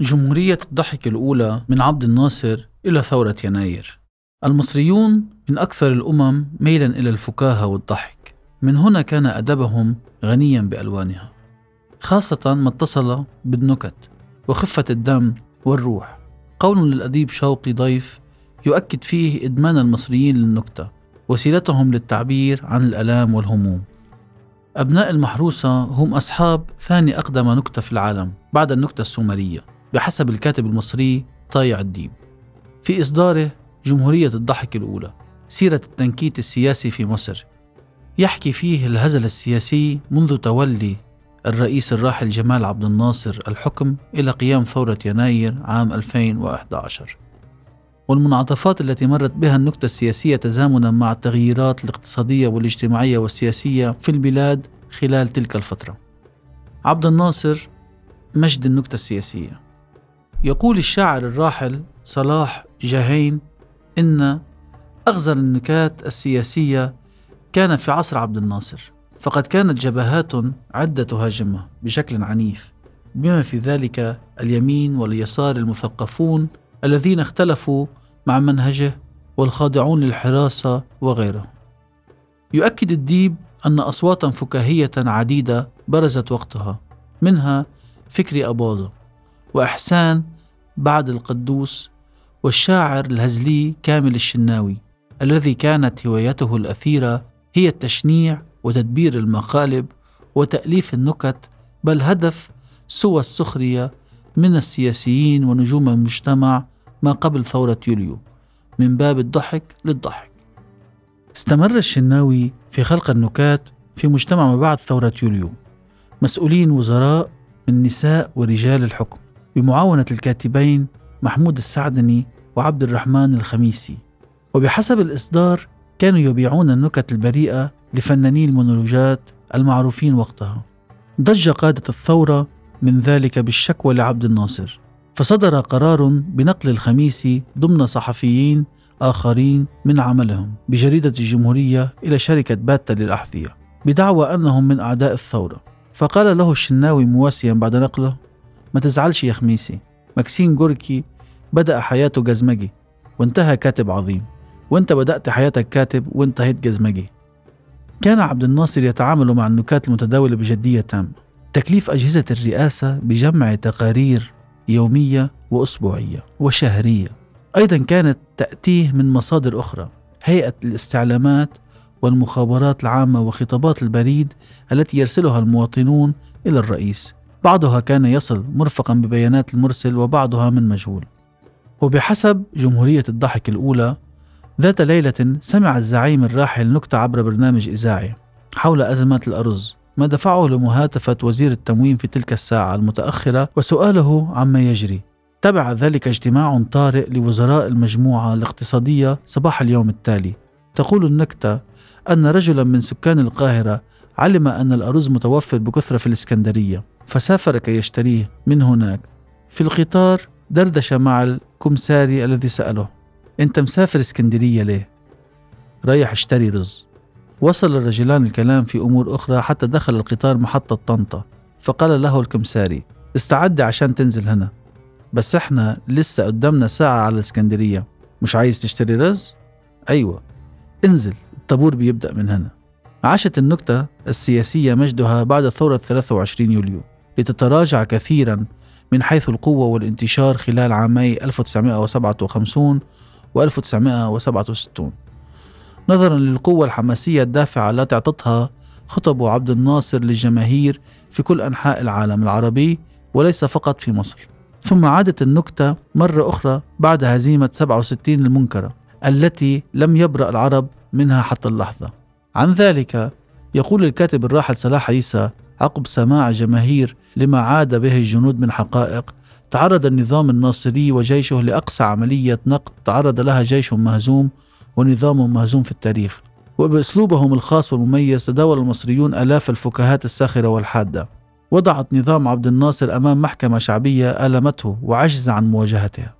جمهورية الضحك الأولى من عبد الناصر إلى ثورة يناير. المصريون من أكثر الأمم ميلا إلى الفكاهة والضحك. من هنا كان أدبهم غنيا بألوانها خاصة ما اتصل بالنكت وخفة الدم والروح. قول للأديب شوقي ضيف يؤكد فيه إدمان المصريين للنكتة وسيلتهم للتعبير عن الألام والهموم. أبناء المحروسة هم أصحاب ثاني أقدم نكتة في العالم بعد النكتة السومرية. بحسب الكاتب المصري طايع الديب في إصداره جمهورية الضحك الأولى سيرة التنكيت السياسي في مصر. يحكي فيه الهزل السياسي منذ تولي الرئيس الراحل جمال عبد الناصر الحكم إلى قيام ثورة يناير عام 2011 والمنعطفات التي مرت بها النكتة السياسية تزامنا مع التغييرات الاقتصادية والاجتماعية والسياسية في البلاد خلال تلك الفترة. عبد الناصر مجد النكتة السياسية. يقول الشاعر الراحل صلاح جاهين إن أغزر النكات السياسية كان في عصر عبد الناصر فقد كانت جبهات عدة تهاجمه بشكل عنيف بما في ذلك اليمين واليسار المثقفون الذين اختلفوا مع منهجه والخاضعون للحراسة وغيره يؤكد الديب أن أصواتا فكاهية عديدة برزت وقتها منها فكري أباظة. وإحسان بعد القدوس والشاعر الهزلي كامل الشناوي الذي كانت هوايته الأثيرة هي التشنيع وتدبير المقالب وتأليف النكت بل هدف سوى السخرية من السياسيين ونجوم المجتمع ما قبل ثورة يوليو من باب الضحك للضحك. استمر الشناوي في خلق النكات في مجتمع ما بعد ثورة يوليو مسؤولين وزراء من نساء ورجال الحكم. بمعاونة الكاتبين محمود السعدني وعبد الرحمن الخميسي. وبحسب الإصدار كانوا يبيعون النكت البريئة لفناني المونولوجات المعروفين وقتها. ضج قادة الثورة من ذلك بالشكوى لعبد الناصر. فصدر قرار بنقل الخميسي ضمن صحفيين آخرين من عملهم بجريدة الجمهورية إلى شركة باتة للأحذية بدعوى أنهم من أعداء الثورة. فقال له الشناوي مواسيا بعد نقله ما تزعلش يا خميسي. مكسين جوركي بدأ حياته جزمجي وانتهى كاتب عظيم. وانت بدأت حياتك كاتب وانتهيت جزمجي. كان عبد الناصر يتعامل مع النكات المتداولة بجدية تامة تكليف أجهزة الرئاسة بجمع تقارير يومية وأسبوعية وشهرية. أيضا كانت تأتيه من مصادر أخرى هيئة الاستعلامات والمخابرات العامة وخطابات البريد التي يرسلها المواطنون إلى الرئيس. بعضها كان يصل مرفقا ببيانات المرسل وبعضها من مجهول. وبحسب جمهورية الضحك الأولى ذات ليلة سمع الزعيم الراحل نكتة عبر برنامج إذاعي حول أزمة الأرز ما دفعه لمهاتفة وزير التموين في تلك الساعة المتأخرة وسؤاله عما يجري. تبع ذلك اجتماع طارئ لوزراء المجموعة الاقتصادية صباح اليوم التالي. تقول النكتة أن رجلا من سكان القاهرة علم أن الأرز متوفر بكثرة في الإسكندرية. فسافر كي يشتريه من هناك. في القطار دردش مع الكمساري الذي سأله أنت مسافر إسكندرية ليه؟ رايح أشتري رز. وصل الرجلان الكلام في أمور أخرى حتى دخل القطار محطة طنطا فقال له الكمساري استعد عشان تنزل هنا. بس إحنا لسه قدامنا ساعة على إسكندرية. مش عايز تشتري رز؟ أيوة. انزل. الطابور بيبدأ من هنا. عاشت النكتة السياسية مجدها بعد ثورة 23 يوليو. لتتراجع كثيرا من حيث القوة والانتشار خلال عامي 1957 و 1967 نظرا للقوة الحماسية الدافعة التي أعطتها خطب عبد الناصر للجماهير في كل أنحاء العالم العربي وليس فقط في مصر. ثم عادت النكتة مرة أخرى بعد هزيمة 67 المنكرة التي لم يبرأ العرب منها حتى اللحظة. عن ذلك يقول الكاتب الراحل صلاح عيسى عقب سماع جماهير لما عاد به الجنود من حقائق. تعرض النظام الناصري وجيشه لأقصى عملية نقد. تعرض لها جيش مهزوم ونظام مهزوم في التاريخ. وبأسلوبهم الخاص والمميز تداول المصريون آلاف الفكاهات الساخرة والحادة. وضعت نظام عبد الناصر أمام محكمة شعبية آلمته وعجز عن مواجهتها.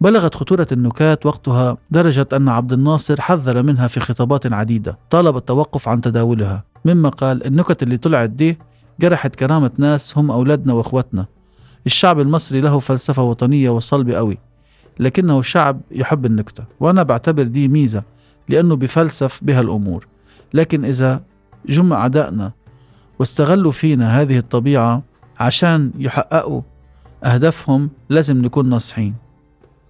بلغت خطورة النكات وقتها درجة أن عبد الناصر حذر منها في خطابات عديدة. طالب التوقف عن تداولها. مما قال النكت اللي طلعت دي جرحت كرامة ناس هم أولادنا وأخوتنا الشعب المصري له فلسفة وطنية وصلبة قوي لكنه شعب يحب النكتة وأنا بعتبر دي ميزة لأنه بفلسف بها الأمور. لكن إذا جم أعدائنا واستغلوا فينا هذه الطبيعة عشان يحققوا أهدافهم لازم نكون ناصحين.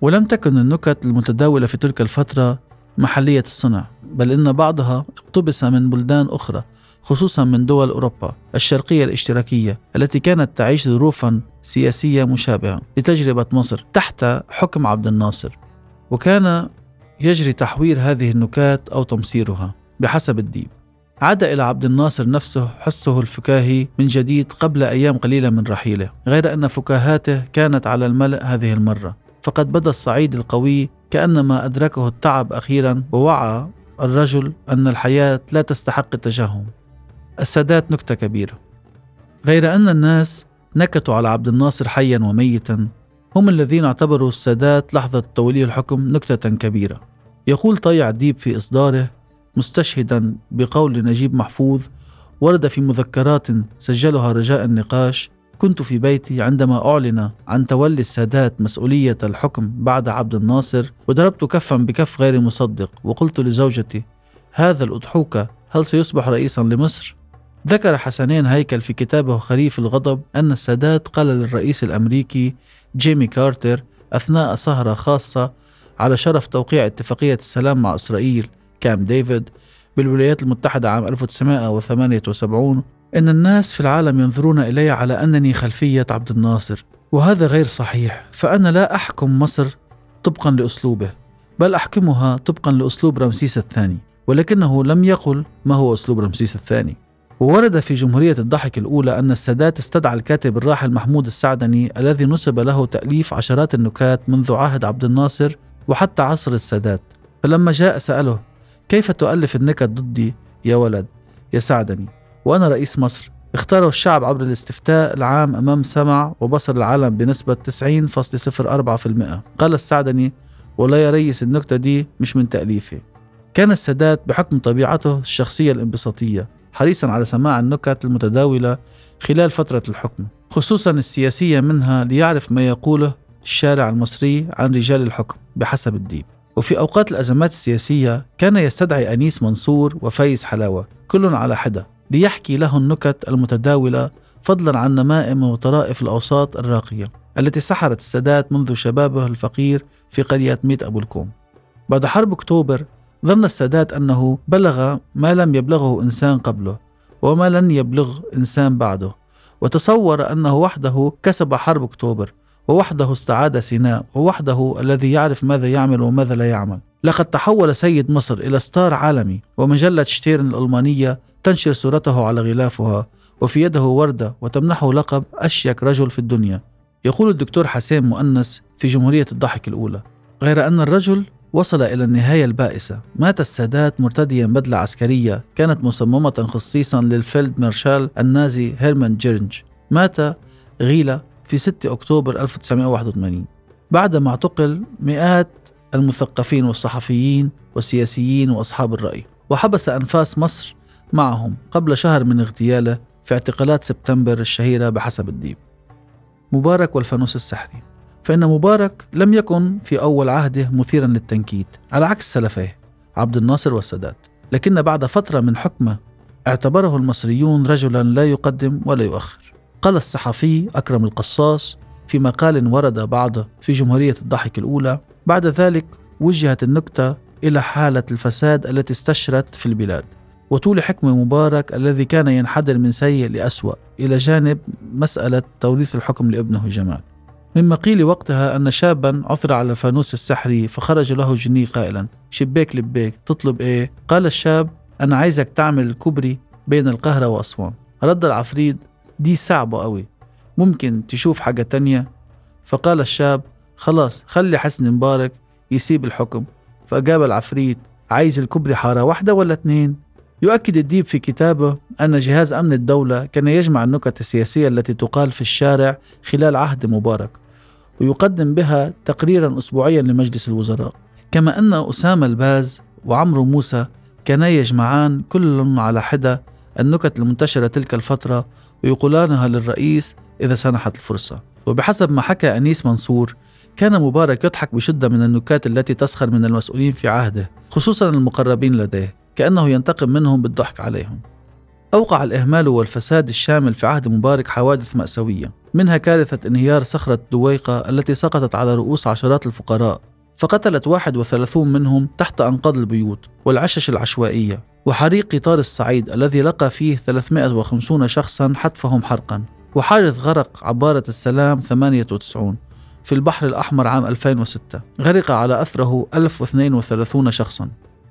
ولم تكن النكت المتداولة في تلك الفترة محلية الصنع بل إن بعضها اقتبس من بلدان أخرى. خصوصا من دول أوروبا الشرقية الاشتراكية التي كانت تعيش ظروفا سياسية مشابهة لتجربة مصر تحت حكم عبد الناصر وكان يجري تحوير هذه النكات أو تمصيرها بحسب الديب عاد إلى عبد الناصر نفسه حسه الفكاهي من جديد قبل أيام قليلة من رحيله غير أن فكاهاته كانت على الملأ هذه المرة فقد بدا الصعيد القوي كأنما أدركه التعب أخيرا ووعى الرجل أن الحياة لا تستحق التجهم السادات نكتة كبيرة غير أن الناس نكتوا على عبد الناصر حيا وميتا هم الذين اعتبروا السادات لحظة توليه الحكم نكتة كبيرة يقول طيع ديب في إصداره مستشهدا بقول نجيب محفوظ ورد في مذكرات سجلها رجاء النقاش كنت في بيتي عندما أعلن عن تولي السادات مسؤولية الحكم بعد عبد الناصر وضربت كفا بكف غير مصدق وقلت لزوجتي هذا الأضحوك هل سيصبح رئيسا لمصر؟ ذكر حسنين هيكل في كتابه خريف الغضب أن السادات قال للرئيس الأمريكي جيمي كارتر أثناء سهرة خاصة على شرف توقيع اتفاقية السلام مع إسرائيل كامب ديفيد بالولايات المتحدة عام 1978 إن الناس في العالم ينظرون إلي على أنني خلفية عبد الناصر وهذا غير صحيح فأنا لا أحكم مصر طبقا لأسلوبه بل أحكمها طبقا لأسلوب رمسيس الثاني ولكنه لم يقل ما هو أسلوب رمسيس الثاني. وورد في جمهورية الضحك الأولى أن السادات استدعى الكاتب الراحل محمود السعدني الذي نسب له تأليف عشرات النكات منذ عهد عبد الناصر وحتى عصر السادات. فلما جاء سأله كيف تؤلف النكت ضدي يا ولد؟ يا سعدني. وأنا رئيس مصر. اختاره الشعب عبر الاستفتاء العام أمام سمع وبصر العالم بنسبة 90.04% قال السعدني ولا يا ريس النكتة دي مش من تأليفي. كان السادات بحكم طبيعته الشخصية الانبساطية. حريصا على سماع النكت المتداولة خلال فترة الحكم خصوصا السياسية منها ليعرف ما يقوله الشارع المصري عن رجال الحكم بحسب الديب وفي أوقات الأزمات السياسية كان يستدعي أنيس منصور وفايز حلاوة كل على حدة ليحكي له النكت المتداولة فضلا عن نمائم وطرائف الأوساط الراقية التي سحرت السادات منذ شبابه الفقير في قرية ميت أبو الكوم. بعد حرب أكتوبر ظن السادات أنه بلغ ما لم يبلغه إنسان قبله وما لن يبلغ إنسان بعده وتصور أنه وحده كسب حرب أكتوبر ووحده استعاد سيناء ووحده الذي يعرف ماذا يعمل وماذا لا يعمل. لقد تحول سيد مصر إلى ستار عالمي ومجلة شتيرن الألمانية تنشر صورته على غلافها وفي يده وردة وتمنحه لقب أشيك رجل في الدنيا. يقول الدكتور حسين مؤنس في جمهورية الضحك الأولى غير أن الرجل وصل إلى النهاية البائسة. مات السادات مرتديا بدلة عسكرية كانت مصممة خصيصا للفيلد مارشال النازي هيرمان جيرنج. مات غيلة في 6 أكتوبر 1981 بعدما اعتقل مئات المثقفين والصحفيين والسياسيين وأصحاب الرأي وحبس أنفاس مصر معهم قبل شهر من اغتياله في اعتقالات سبتمبر الشهيرة بحسب الديب. مبارك والفانوس السحري. فإن مبارك لم يكن في أول عهده مثيرا للتنكيت على عكس سلفيه عبد الناصر والسادات. لكن بعد فترة من حكمه اعتبره المصريون رجلا لا يقدم ولا يؤخر. قال الصحفي أكرم القصاص في مقال ورد بعضه في جمهورية الضحك الأولى بعد ذلك وجهت النكتة إلى حالة الفساد التي استشرت في البلاد. وطول حكم مبارك الذي كان ينحدر من سيء لأسوأ إلى جانب مسألة توريث الحكم لابنه جمال. مما قيل وقتها أن شابا عثر على الفانوس السحري فخرج له جني قائلا شبيك لبيك تطلب إيه؟ قال الشاب أنا عايزك تعمل كوبري بين القاهرة وأسوان. رد العفريت دي صعبة قوي ممكن تشوف حاجة تانية؟ فقال الشاب خلاص خلي حسني مبارك يسيب الحكم. فأجاب العفريت عايز الكوبري حارة واحدة ولا اتنين؟ يؤكد الديب في كتابه أن جهاز أمن الدولة كان يجمع النكت السياسية التي تقال في الشارع خلال عهد مبارك. ويقدم بها تقريرا أسبوعيا لمجلس الوزراء. كما أن أسامة الباز وعمرو موسى كانا يجمعان كل على حدة النكت المنتشرة تلك الفترة ويقولانها للرئيس إذا سنحت الفرصة. وبحسب ما حكى أنيس منصور كان مبارك يضحك بشدة من النكات التي تسخر من المسؤولين في عهده خصوصا المقربين لديه كأنه ينتقم منهم بالضحك عليهم. أوقع الإهمال والفساد الشامل في عهد مبارك حوادث مأساوية منها كارثة انهيار صخرة دويقة التي سقطت على رؤوس عشرات الفقراء فقتلت 31 منهم تحت أنقاض البيوت والعشش العشوائية وحريق قطار الصعيد الذي لقى فيه 350 شخصا حتفهم حرقا وحادث غرق عبارة السلام 98 في البحر الأحمر عام 2006 غرق على أثره 1032 شخصا.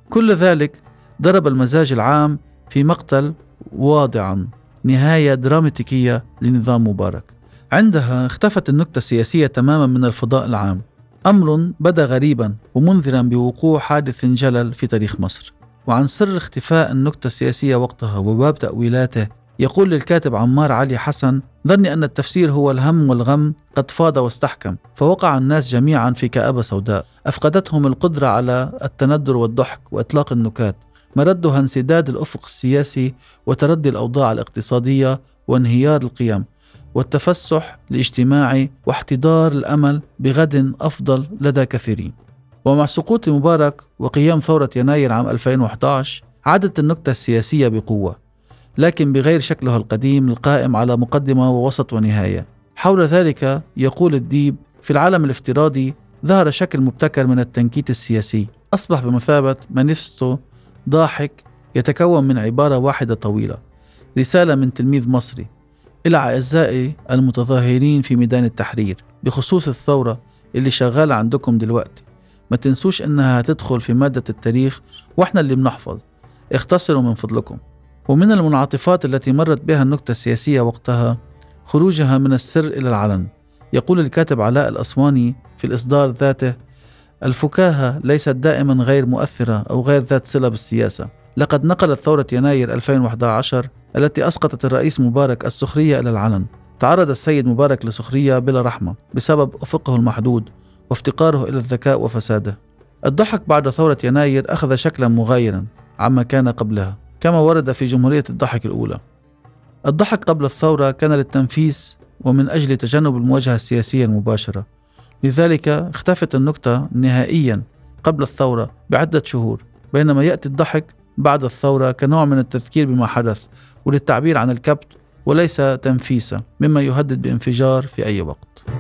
كل ذلك ضرب المزاج العام في مقتل واضعا. نهاية دراماتيكية لنظام مبارك. عندها اختفت النكتة السياسية تماما من الفضاء العام. أمر بدا غريبا ومنذرا بوقوع حادث جلل في تاريخ مصر. وعن سر اختفاء النكتة السياسية وقتها وباب تأويلاته يقول للكاتب عمار علي حسن ظني أن التفسير هو الهم والغم قد فاض واستحكم فوقع الناس جميعا في كآبة سوداء. أفقدتهم القدرة على التندر والضحك وإطلاق النكات. مردها انسداد الأفق السياسي وتردي الأوضاع الاقتصادية وانهيار القيم والتفسح الاجتماعي واحتضار الأمل بغد أفضل لدى كثيرين. ومع سقوط مبارك وقيام ثوره يناير عام 2011 عادت النكتة السياسية بقوة لكن بغير شكلها القديم القائم على مقدمة ووسط ونهاية. حول ذلك يقول الديب في العالم الافتراضي ظهر شكل مبتكر من التنكيت السياسي أصبح بمثابة مانيفستو ضاحك يتكون من عبارة واحدة طويلة. رسالة من تلميذ مصري. إلى أعزائي المتظاهرين في ميدان التحرير بخصوص الثورة اللي شغالة عندكم دلوقتي. ما تنسوش إنها هتدخل في مادة التاريخ وإحنا اللي بنحفظ. اختصروا من فضلكم. ومن المنعطفات التي مرت بها النكتة السياسية وقتها خروجها من السر إلى العلن. يقول الكاتب علاء الأسواني في الإصدار ذاته الفكاهة ليست دائما غير مؤثرة أو غير ذات صلة بالسياسة. لقد نقلت ثورة يناير 2011 التي أسقطت الرئيس مبارك السخرية إلى العلن. تعرض السيد مبارك لسخرية بلا رحمة بسبب أفقه المحدود وافتقاره إلى الذكاء وفساده. الضحك بعد ثورة يناير أخذ شكلا مغايرا عما كان قبلها كما ورد في جمهورية الضحك الأولى. الضحك قبل الثورة كان للتنفيس ومن أجل تجنب المواجهة السياسية المباشرة. لذلك اختفت النكتة نهائيا قبل الثورة بعدة شهور بينما يأتي الضحك بعد الثورة كنوع من التذكير بما حدث وللتعبير عن الكبت وليس تنفيسا مما يهدد بانفجار في أي وقت.